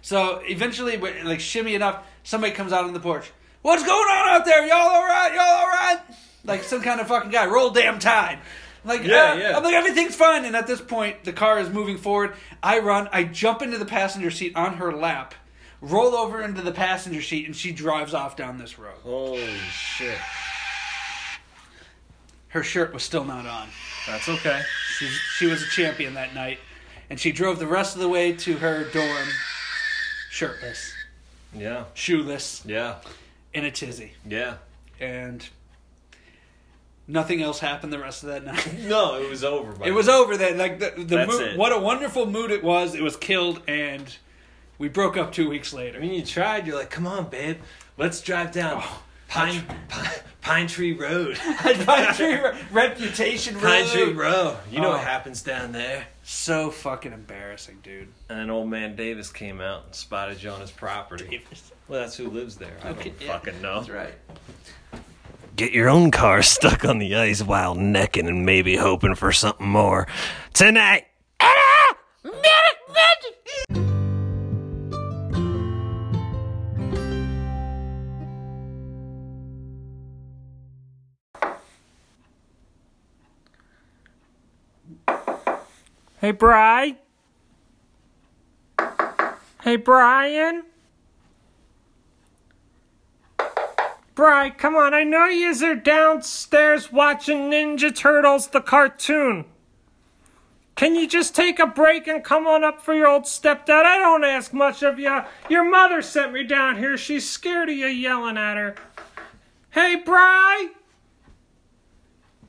So eventually, like shimmy enough, somebody comes out on the porch. What's going on out there? Y'all all right? Y'all all right? Like some kind of fucking guy. Roll damn tide. Like Yeah, "Ah." yeah. I'm like everything's fine. And at this point, the car is moving forward. I run. I jump into the passenger seat on her lap, roll over into the passenger seat, and she drives off down this road. Holy shit. Her shirt was still not on. That's okay. She, she was a champion that night, and she drove the rest of the way to her dorm, shirtless, Yeah. shoeless, Yeah. in a tizzy. Yeah. and nothing else happened the rest of that night. No, it was over. By it was over then. Like the, the That's mood, it. what a wonderful mood it was. It was killed, and we broke up two weeks later. I mean, you tried. You're like, come on, babe. Let's drive down oh, Pine, Pine Pine Tree Road. Pine Tree Ro- Reputation Road. Pine Tree Road. You know Oh. what happens down there. So fucking embarrassing, dude. And then old man Davis came out and spotted you on his property. Well, that's who lives there. I Okay, don't yeah, fucking know. That's right. Get your own car stuck on the ice while necking and maybe hoping for something more tonight. Hey, Bry. Hey, Brian. Bry, come on. I know yous are downstairs watching Ninja Turtles, the cartoon. Can you just take a break and come on up for your old stepdad? I don't ask much of you. Your mother sent me down here. She's scared of you yelling at her. Hey, Bry.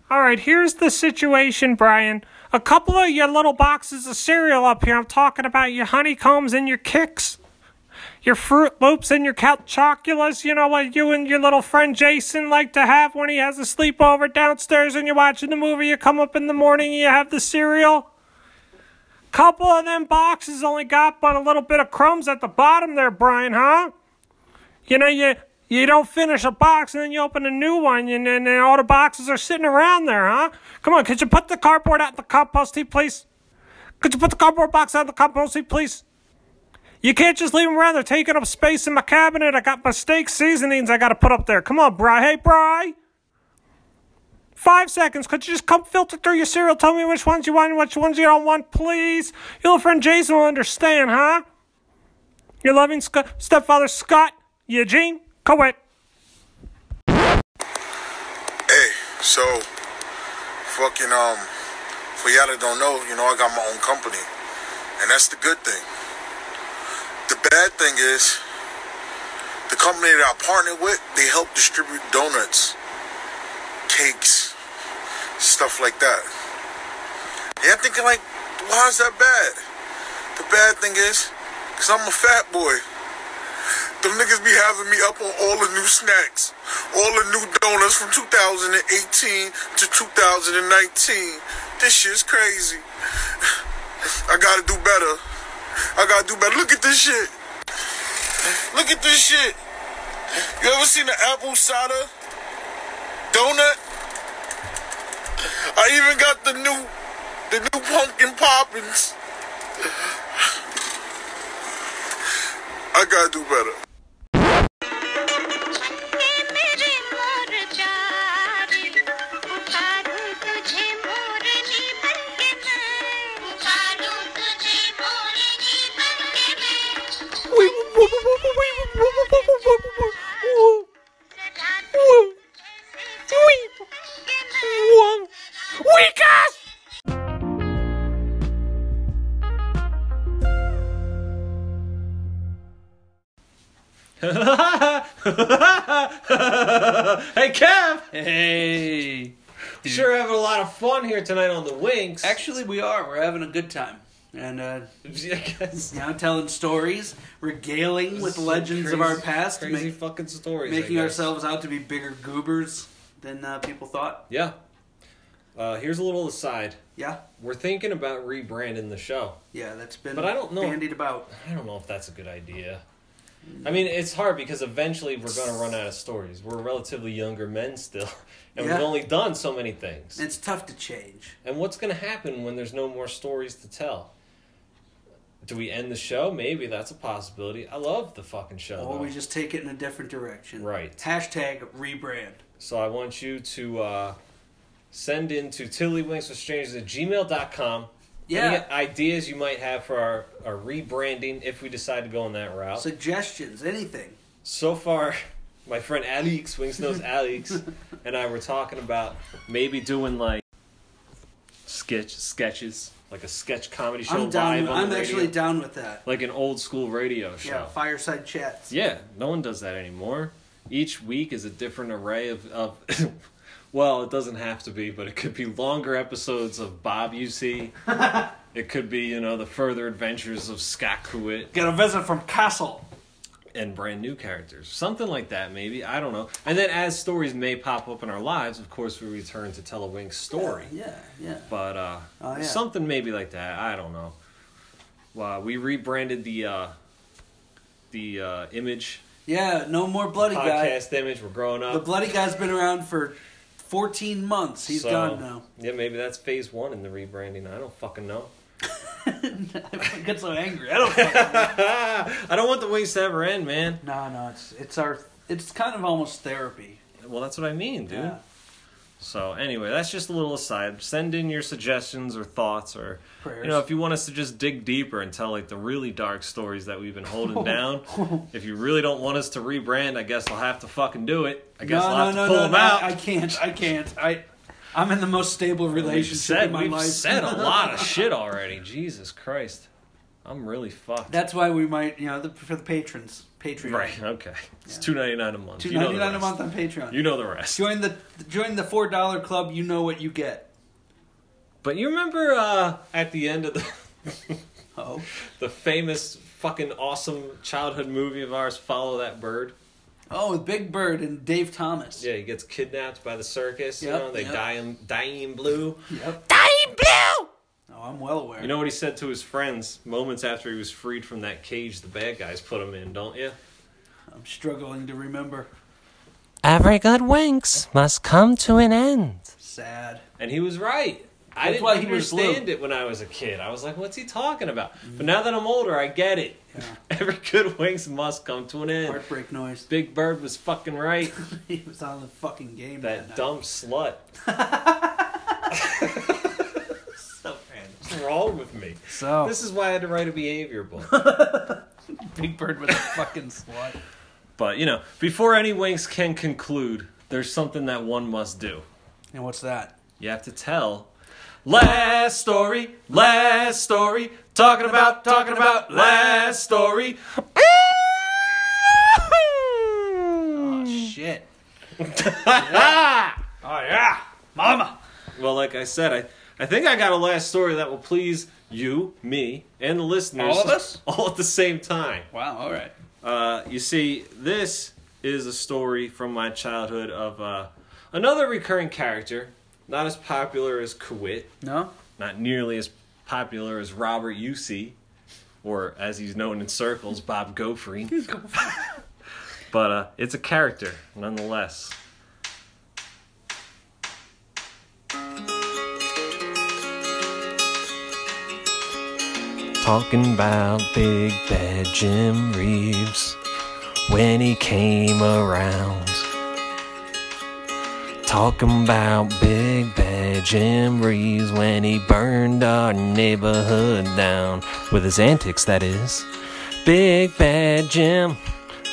All right, here's the situation, Brian. A couple of your little boxes of cereal up here. I'm talking about your honeycombs and your Kix, your Froot Loops and your Count Chocula's. You know what you and your little friend Jason like to have when he has a sleepover downstairs and you're watching the movie. You come up in the morning and you have the cereal. Couple of them boxes only got but a little bit of crumbs at the bottom there, Brian, huh? You know, you you don't finish a box and then you open a new one and then all the boxes are sitting around there, huh? Come on, could you put the cardboard out the compost heap, please? Could you put the cardboard box out the compost heap, please? You can't just leave them around. They're taking up space in my cabinet. I got my steak seasonings I got to put up there. Come on, Bry. Hey, Bry. Five seconds. Could you just come filter through your cereal? Tell me which ones you want and which ones you don't want, please. Your little friend Jason will understand, huh? Your loving Sc- stepfather Scott Eugene Coet. Hey, so fucking um for y'all that don't know, you know, I got my own company. And that's the good thing. The bad thing is the company that I partnered with, they help distribute donuts, cakes, stuff like that. Yeah, I'm thinking like, why is that bad? The bad thing is, cause I'm a fat boy. Them niggas be having me up on all the new snacks, all the new donuts from 2018 to 2019. This shit's crazy. I gotta do better. I gotta do better. Look at this shit. Look at this shit. You ever seen an apple cider donut? I even got the new, the new pumpkin poppins. I gotta do better. Hey, Kev! Hey. Sure having a lot of fun here tonight on the Winks. Actually, we are. We're having a good time. And uh, now telling stories, regaling with legends of our past, Crazy make- fucking stories. Making ourselves out to be bigger goobers than uh, people thought. Yeah. Uh, here's a little aside. Yeah, We're thinking about rebranding the show. yeah, that's been But I don't know. bandied about. I don't know if that's a good idea. I mean, it's hard because eventually we're going to run out of stories. We're relatively younger men still, and Yeah. we've only done so many things. It's tough to change. And what's going to happen when there's no more stories to tell? Do we end the show? Maybe that's a possibility. I love the fucking show. Or though. we just take it in a different direction. Right. Hashtag rebrand. So I want you to uh, send in to tiddlywinkswithstrangers at gmail.com. Yeah. Any ideas you might have for our, our rebranding if we decide to go on that route. Suggestions, anything. so far, my friend Alex, Winks Knows Alex, and I were talking about maybe doing like sketch sketches, like a sketch comedy show I'm down. live on I'm actually radio. down with that. like an old school radio show. Yeah, fireside chats. Yeah, no one does that anymore. Each week is a different array of, of well, it doesn't have to be, but it could be longer episodes of Bob You See. it could be, you know, the further adventures of Scott Kuwit. Get a visit from Castle. And brand new characters. Something like that, maybe. I don't know. And then as stories may pop up in our lives, of course, we return to tell a Wink story. Yeah, yeah. But uh, Oh, yeah. something maybe like that. I don't know. Well, we rebranded the uh, the uh, image Yeah, no more bloody guy. podcast image. We're growing up. The bloody guy's been around for 14 months. He's So, gone now. Yeah, maybe that's phase one in the rebranding. I don't fucking know. I get so angry. I don't. I don't want the Winks to ever end, man. No, no, it's it's our it's kind of almost therapy. Well, that's what I mean, dude. Yeah. So anyway, that's just a little aside. Send in your suggestions or thoughts, or Prayers. you know, if you want us to just dig deeper and tell like the really dark stories that we've been holding down. if you really don't want us to rebrand, I guess I'll have to fucking do it. I guess no, I'll have no, to pull no, them no, out. I can't. I can't. I I'm in the most stable relationship said, in my we've life. said a lot of shit already. Jesus Christ, I'm really fucked. That's why we might, you know, the, for the patrons, Patreon. right? Okay, it's Yeah. two ninety nine a month. Two ninety nine a month on Patreon. You know the rest. join the join the four dollar club. You know what you get. But you remember uh, at the end of the Oh, the famous fucking awesome childhood movie of ours, Follow That Bird. Oh, with Big Bird and Dave Thomas. Yeah, he gets kidnapped by the circus. You know, they yep. dye him, dye him blue. Yep. Dying blue! Oh, I'm well aware. You know what he said to his friends moments after he was freed from that cage the bad guys put him in, don't you? I'm struggling to remember. Every good winks must come to an end. Sad. And he was right. I That's didn't understand it when I was a kid. I was like, what's he talking about? But now that I'm older, I get it. Yeah. Every good Winks must come to an end. Heartbreak noise. Big Bird was fucking right. he was on the fucking game. that night. dumb slut. So random. What's wrong with me? So This is why I had to write a behavior book. Big Bird was a fucking slut. But, you know, before any Winks can conclude, there's something that one must do. And what's that? You have to tell. Last story, last story, talking about, talking about, last story. Oh shit. Oh yeah, Mama. Well, like I said, I, I think I got a last story that will please you, me, and the listeners. All of us? All at the same time. Wow. All right. Uh, you see, this is a story from my childhood of uh, another recurring character, not as popular as Kawit, No. not nearly as popular as Robert Usey, or as he's known in circles, Bob Gofrey. but uh, it's a character, nonetheless. Talking about Big Bad Jim Reeves when he came around. Talking about Big Bad Jim Reeves when he burned our neighborhood down. With his antics, that is. Big Bad Jim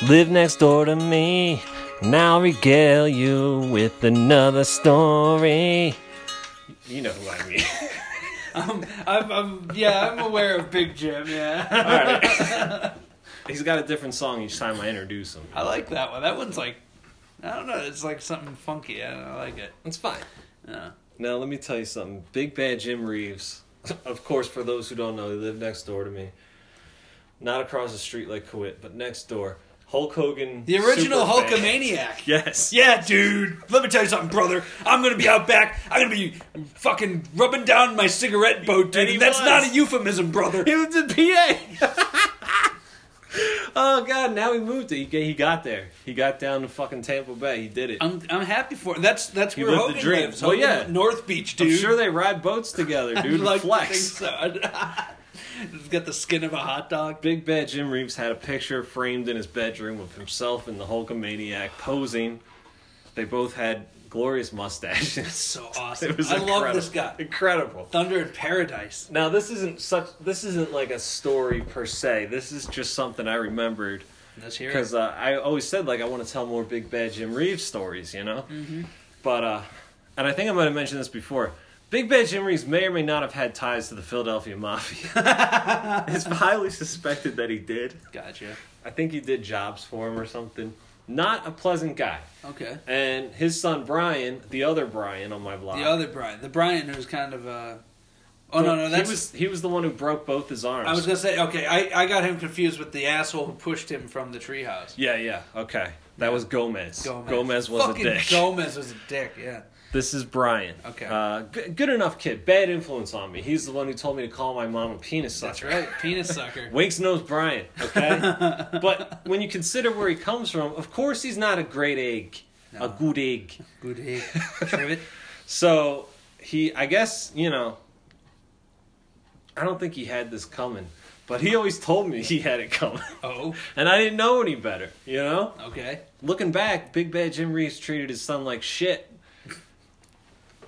lived next door to me. Now I'll regale you with another story. You know who I mean. I'm, I'm, I'm, yeah, I'm aware of Big Jim. Yeah. All right. He's got a different song each time I introduce him. I like that one. That one's like, I don't know. It's like something funky. I, don't know, I like it. It's fine. Yeah. Now, let me tell you something. Big Bad Jim Reeves, of course, for those who don't know, he lived next door to me. Not across the street like Kawit, but next door. Hulk Hogan. The original. Hulkamaniac. Yes. Yeah, dude. Let me tell you something, brother. I'm gonna be out back. I'm gonna be fucking rubbing down my cigarette boat, dude. And And that's was. not a euphemism, brother. He lived in PA. Oh, God. Now he moved it. He, he got there. He got down to fucking Tampa Bay. He did it. I'm I'm happy for it. That's that's He where lived the Hogan dream. lives. Well, Hogan, yeah. North Beach, dude. I'm sure they ride boats together, dude. like Flex. so. He's got the skin of a hot dog. Big Bad Jim Reeves had a picture framed in his bedroom of himself and the Hulkamaniac posing. They both had glorious mustaches. So awesome. I love this guy. Incredible. Thunder in Paradise. Now this isn't such. This isn't like a story per se. This is just something I remembered Let's hear because uh, I always said like I want to tell more Big Bad Jim Reeves stories, you know. Mm-hmm. But uh, and I think I might have mentioned this before. Big Bad Jim Reeves may or may not have had ties to the Philadelphia Mafia. it's highly suspected that he did. Gotcha. I think he did jobs for him or something. Not a pleasant guy. Okay. And his son Brian, the other Brian on my block. The other Brian, the Brian who's kind of uh, Oh no, no, that's. he was he was the one who broke both his arms. I was gonna say okay. I, I got him confused with the asshole who pushed him from the treehouse. Yeah, yeah. Okay. That was Gomez. Gomez. was Fucking a dick. Gomez was a dick. Yeah. This is Brian. Okay. Uh, g- good enough kid. Bad influence on me. He's the one who told me to call my mom a penis sucker. That's right. Penis sucker. Winks knows Brian, okay? but when you consider where he comes from, of course he's not a great egg. A good egg. Good egg. Trivet. So he, I guess, you know, I don't think he had this coming, but he always told me he had it coming. Oh. And I didn't know any better, you know? Okay. Looking back, Big Bad Jim Reeves treated his son like shit.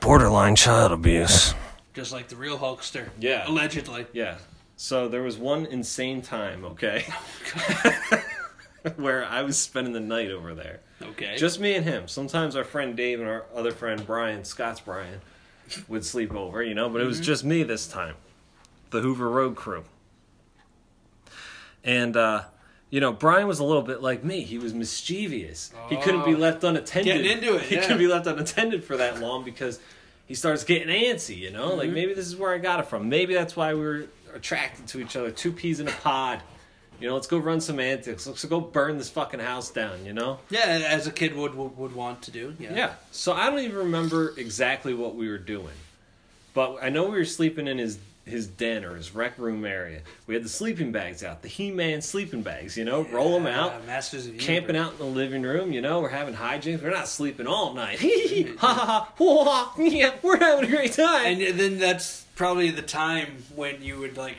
Borderline child abuse. Just like the real Hulkster. Yeah. Allegedly. Yeah. So there was one insane time, okay? Where I was spending the night over there. Okay. Just me and him. Sometimes our friend Dave and our other friend Brian, Scott's Brian, would sleep over, you know, but it was just me this time. The Hoover Road crew. And uh you know, Brian was a little bit like me. He was mischievous. He couldn't be Oh. left unattended. Getting into it, He yeah. couldn't be left unattended for that long because he starts getting antsy, you know? Mm-hmm. Like maybe this is where I got it from. Maybe that's why we were attracted to each other. Two peas in a pod. You know, let's go run some antics. Let's go burn this fucking house down, you know? yeah, as a kid would would, would want to do. Yeah. Yeah. So I don't even remember exactly what we were doing. But I know we were sleeping in his his den or his rec room area. We had the sleeping bags out, the He-Man sleeping bags, you know, roll them out. Masters of Camping Universe. out in the living room, you know, we're having hijinks. We're not sleeping all night. ha ha ha, ha, ha, yeah, we're having a great time. And then that's probably the time when you would like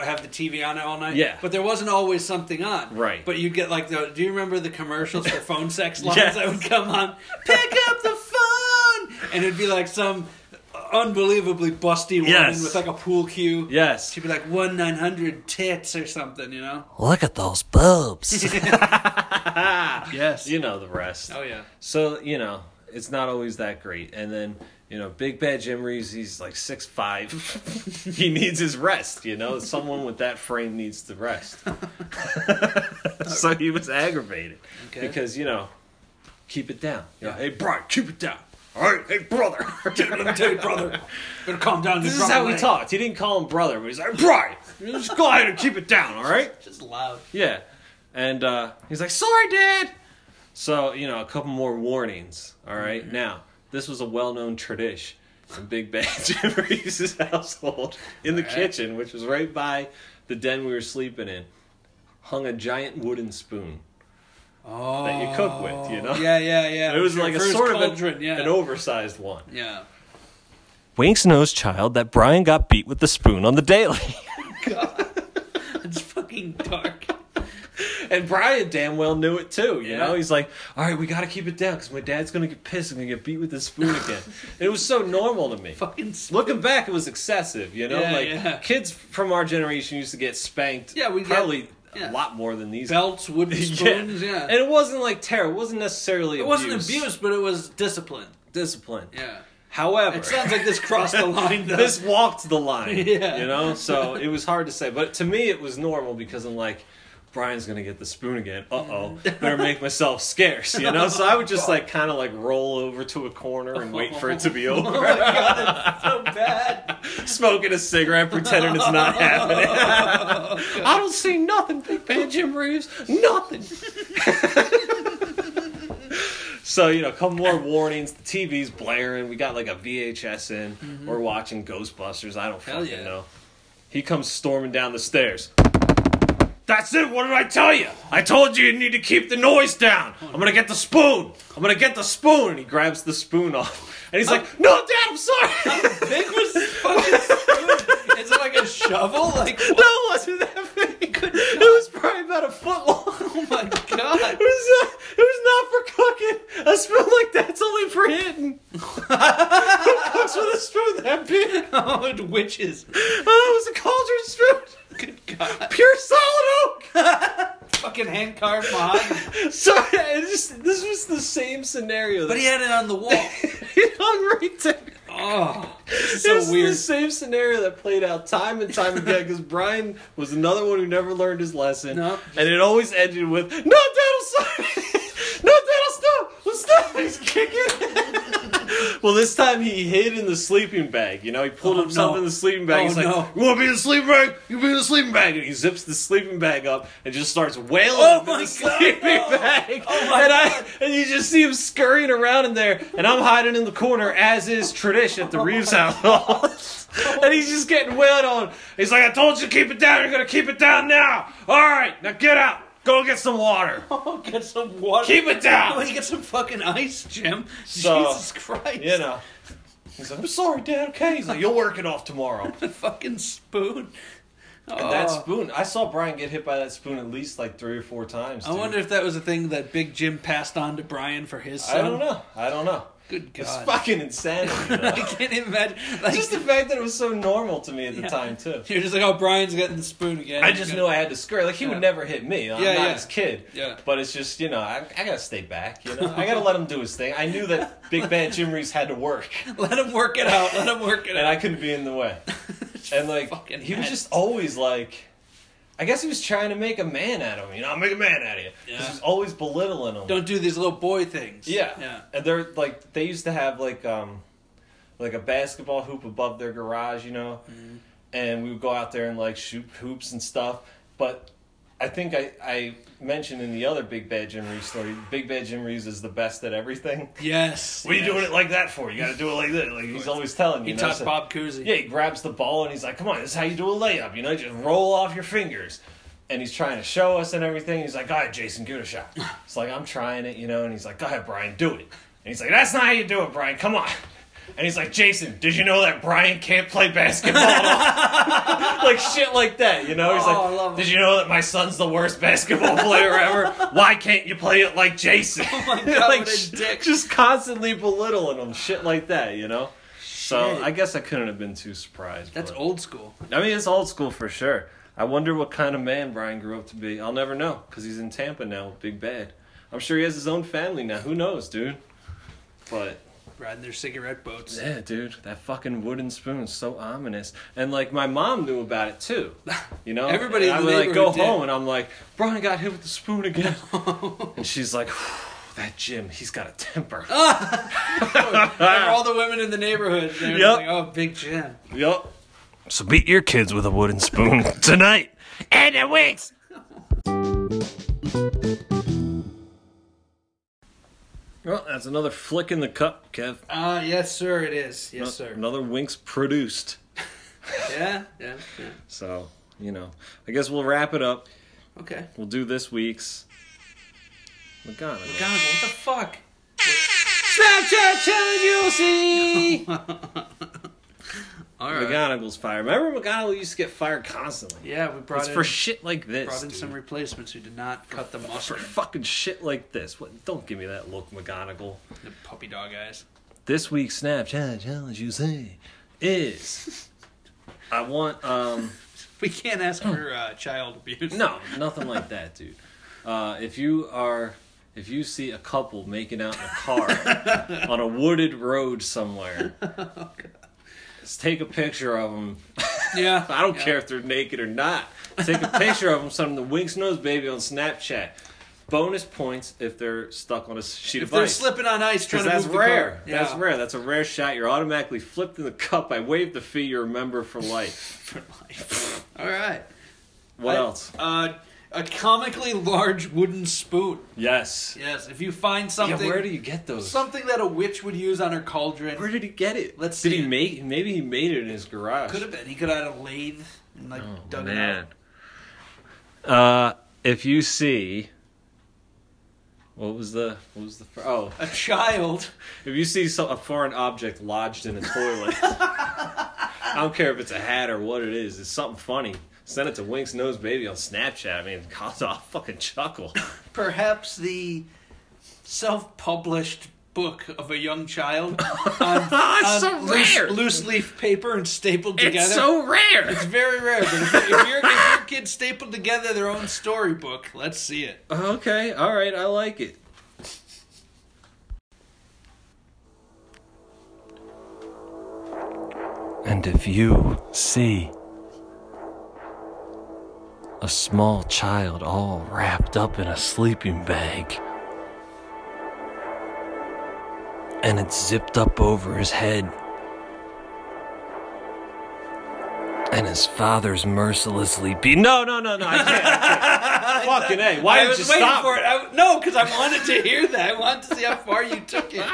have the TV on all night. Yeah. But there wasn't always something on. Right. But you'd get like the. Do you remember the commercials for phone sex lines Yes. that would come on? Pick up the phone, and it'd be like some unbelievably busty woman Yes. with like a pool cue. yes. She'd be like one nine hundred tits or something, you know. Look at those boobs. Yes. You know the rest. Oh yeah. So, you know, it's not always that great. And then, you know, Big Bad Jim Reeves, he's like six five. he needs his rest, you know? Someone with that frame needs to rest. so he was aggravated. Okay. Because, you know, keep it down. You know, Yeah. hey, Brian, keep it down. All right, hey, brother. Let me tell you, brother. Better calm down. this is how we talked. He didn't call him brother, but he's like, Brian, just go ahead and keep it down, all right? Just loud. Yeah. And uh, he's like, sorry, Dad. So, you know, a couple more warnings. All right? Now, this was a well known tradition in Big Bad Jim Reeves' household in the All right. kitchen, which was right by the den we were sleeping in, hung a giant wooden spoon. Oh. That you cook with, you know? Oh, yeah, yeah, yeah. It was For- like a for his sort of cauldron, an, yeah. an oversized one. Yeah. Winks knows, child, that Brian got beat with the spoon on the daily. God, it's fucking dark. And Brian damn well knew it too, you Yeah. know? He's like, all right, we got to keep it down because my dad's going to get pissed and going to get beat with this spoon again. and it was so normal to me. fucking sp- Looking back, it was excessive, you know? Yeah, like, yeah. kids from our generation used to get spanked Yeah, we get- probably yeah. a lot more than these. belts, wooden spoons. Yeah. And it wasn't like terror. It wasn't necessarily it wasn't abuse. abuse, but it was discipline. Discipline. Yeah. However, It sounds like this crossed the line. Though. this walked the line. Yeah. You know? So it was hard to say. But to me, it was normal because I'm like, Brian's gonna get the spoon again. Uh oh. Better make myself scarce, you know? So I would just like kind of like roll over to a corner and wait for it to be over. oh my god, it's so bad. Smoking a cigarette, pretending it's not happening. I don't see nothing, Big Bad Jim Reeves. Nothing. so, you know, a couple more warnings. The TV's blaring. We got like a VHS in. We're watching Ghostbusters. I don't Mm-hmm. Hell fucking yeah. know. He comes storming down the stairs. That's it. What did I tell you? I told you you need to keep the noise down. I'm gonna get the spoon. I'm gonna get the spoon. And he grabs the spoon off, and he's like, "No, Dad, I'm sorry." Big was this fucking spoon. Is it like a shovel? Like No, it wasn't that big. It was probably about a foot long. oh my god! It was, uh, it was not for cooking. A spoon like that's only for hitting. Who cooks with a spoon that big? Oh, witches. Oh, it was a cauldron spoon. Good god. Pure solid oak. Fucking hand carved mahogany. So it just this was the same scenario. But he had it on the wall. he hung right there. Oh, this is It was so the weird. same scenario that played out time and time again because Brian was another one who never learned his lesson. No. And it always ended with, No, Dad, I'm sorry. no, Dad, I'll stop. Stop. He's kicking. Well, this time he hid in the sleeping bag. You know, he pulled Oh, himself no. in the sleeping bag. Oh, He's like, no. "You want to be in the sleeping bag? You be in the sleeping bag." And he zips the sleeping bag up and just starts wailing Oh, in the God, sleeping no. bag. Oh, my and I God. and you just see him scurrying around in there, and I'm hiding in the corner as is tradition at the oh Reeves house. and he's just getting wailed on. He's like, "I told you to keep it down. You're gonna keep it down now. All right, now get out. Go get some water. Oh, get some water. Keep it down." You get some fucking ice, Jim. So, Jesus Christ. You know. He's like, I'm sorry, Dad. Okay. He's like, you'll work it off tomorrow. The fucking spoon. And that Oh. spoon, I saw Brian get hit by that spoon at least like three or four times. I wonder if that was a thing that Big Jim passed on to Brian for his son. I don't know. I don't know. Good It's fucking insanity. I can't imagine. Like, just the fact that it was so normal to me at the Yeah. time too. You're just like, oh, Brian's getting the spoon again. I just knew I had to scurry. Like he Yeah. would never hit me. I'm Yeah, not yeah. his kid. Yeah. But it's just you know I, I gotta stay back. You know I gotta let him do his thing. I knew that Big Bad Jim Reeves had to work, Let him work it out. Let him work it and out. I couldn't be in the way. And like Fucking he was just always like, I guess he was trying to make a man out of him. You know, I'll make a man out of you. Yeah. He was always belittling him. Don't do these little boy things. Yeah. Yeah. And they're like they used to have like um like a basketball hoop above their garage, you know. Mm-hmm. And we would go out there and like shoot hoops and stuff. But I think I, I mentioned in the other Big Bad Jim Reeves story, Big Bad Jim Reeves is the best at everything. Yes. What are you doing it like that for? You got to do it like this. Like he's always telling you. He know, taught so- Bob Cousy. Yeah, he grabs the ball and he's like, "Come on, this is how you do a layup." You know, just roll off your fingers. And he's trying to show us and everything. He's like, "Go ahead, Jason, give it a shot." It's like I'm trying it, you know. And he's like, "Go ahead, Brian, do it." And he's like, "That's not how you do it, Brian. Come on." And he's like, "Jason, did you know that Brian can't play basketball?" like shit like that, you know. He's Oh, like. "Did you know that my son's the worst basketball player ever? Why can't you play it like Jason?" Oh my God, a dick. Just constantly belittling him, shit like that, you know. So I guess I couldn't have been too surprised. That's but- old school. I mean, it's old school for sure. I wonder what kind of man Brian grew up to be. I'll never know because he's in Tampa now Big Bad. I'm sure he has his own family now. Who knows, dude? But Riding their cigarette boats. yeah, dude, that fucking wooden spoon is so ominous. And like my mom knew about it too. You know, Everybody I would like go did. home and I'm like, Brian got hit with the spoon again, and she's like, that Jim, he's got a temper. All the women in the neighborhood. Yep. like, oh, Big Jim. Yup. So beat your kids with a wooden spoon tonight. And the Winks. Well, that's another flick in the cup, Kev. Uh, yes, sir, it is. Yes, sir. Another Winks produced. Yeah, yeah, yeah. So, you know, I guess we'll wrap it up. Okay. We'll do this week's McGonagall. God, what the fuck? Snapchat challenge you'll see. All right. McGonagall's fired. Remember McGonagall used to get fired constantly. Yeah, we brought It's in, for shit like this. brought in dude. some replacements who did not cut the mustard. for fucking shit like this. What? Don't give me that look, McGonagall. The puppy dog eyes. This week's Snapchat challenge, you say, is I want um We can't ask for uh, child abuse. no nothing like that, dude. Uh, if you are if you see a couple making out in a car on a wooded road somewhere, just take a picture of them. Yeah. I don't yeah. care if they're naked or not. Take a picture of them, send them the Winks Nose Baby on Snapchat. Bonus points if they're stuck on a sheet If of they're slipping on ice trying to that's move rare. the car. Yeah. That's rare. That's a rare shot. You're automatically flipped in the cup. I waive the fee. You're a member for life. All right. What I- else? Uh, a comically large wooden spoon. Yes. Yes, if you find something, Yeah, where do you get those? something that a witch would use on her cauldron. Where did he get it? Let's see. Did he it. make? Maybe he made it in his garage. Could have been. He could have had a lathe and like Oh, dug it man. out. Uh, if you see, what was the what was the oh? A child. If you see some, a foreign object lodged in a toilet, I don't care if it's a hat or what it is. It's something funny. Send it to Winks Nose Baby on Snapchat. I mean, I'll fucking chuckle. Perhaps the self-published book of a young child on, It's on so loose, rare. loose leaf paper and stapled together. It's so rare. It's very rare, but if, if, your, if your kids stapled together their own storybook, let's see it. Okay, all right, I like it. And if you see a small child all wrapped up in a sleeping bag, and it's zipped up over his head. And his father's mercilessly beat. No, no, no, no, I can't. I can't. Fucking A. Why I did you waiting stop? for it. I, no, because I wanted to hear that. I wanted to see how far you took it.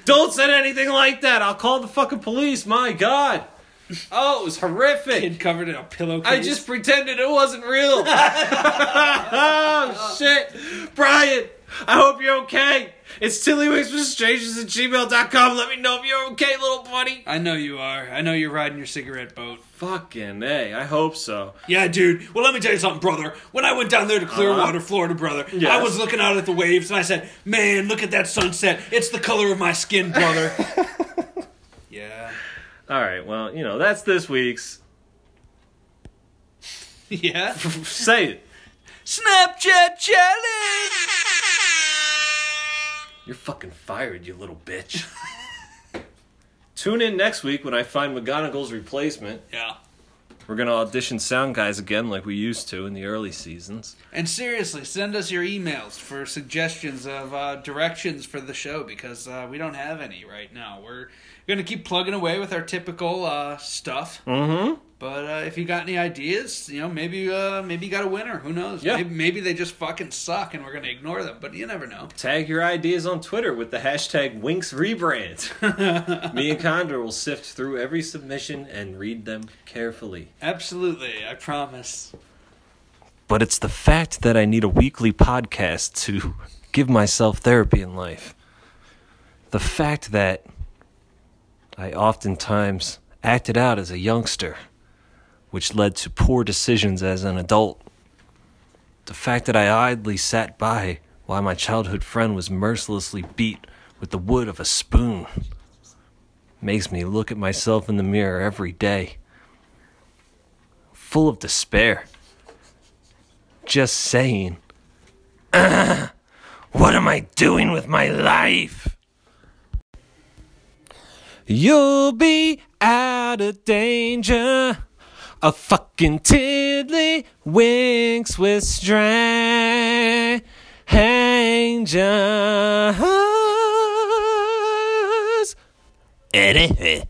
Don't say anything like that. I'll call the fucking police. My God. Oh, it was horrific. Kid covered in a pillowcase. I just pretended it wasn't real. oh, shit. Brian, I hope you're okay. It's Tiddlywinks with Strangers at gmail.com. Let me know if you're okay, little buddy. I know you are. I know you're riding your cigarette boat. Fucking A. I hope so. Yeah, dude. Well, let me tell you something, brother. When I went down there to Clearwater, uh-huh. Florida, brother, Yes. I was looking out at the waves and I said, "Man, look at that sunset. It's the color of my skin, brother." All right, well, you know, that's this week's. Yeah. Say it. Snapchat challenge. You're fucking fired, you little bitch. Tune in next week when I find McGonagall's replacement. Yeah. We're gonna audition sound guys again like we used to in the early seasons. And seriously, send us your emails for suggestions of uh, directions for the show because uh, we don't have any right now. We're going to keep plugging away with our typical uh, stuff. Mm-hmm. But uh, if you got any ideas, you know, maybe uh, maybe you got a winner. Who knows? Yeah. Maybe, maybe they just fucking suck and we're going to ignore them. But you never know. Tag your ideas on Twitter with the hashtag Winks Rebrand. Me and Condor will sift through every submission and read them carefully. Absolutely, I promise. But it's the fact that I need a weekly podcast to give myself therapy in life. The fact that I oftentimes acted out as a youngster, which led to poor decisions as an adult. The fact that I idly sat by while my childhood friend was mercilessly beat with the wood of a spoon makes me look at myself in the mirror every day, full of despair just saying, "Ah, What am I doing with my life? You'll be out of danger. A fucking tiddly winks with strangers. Eh, eh, eh.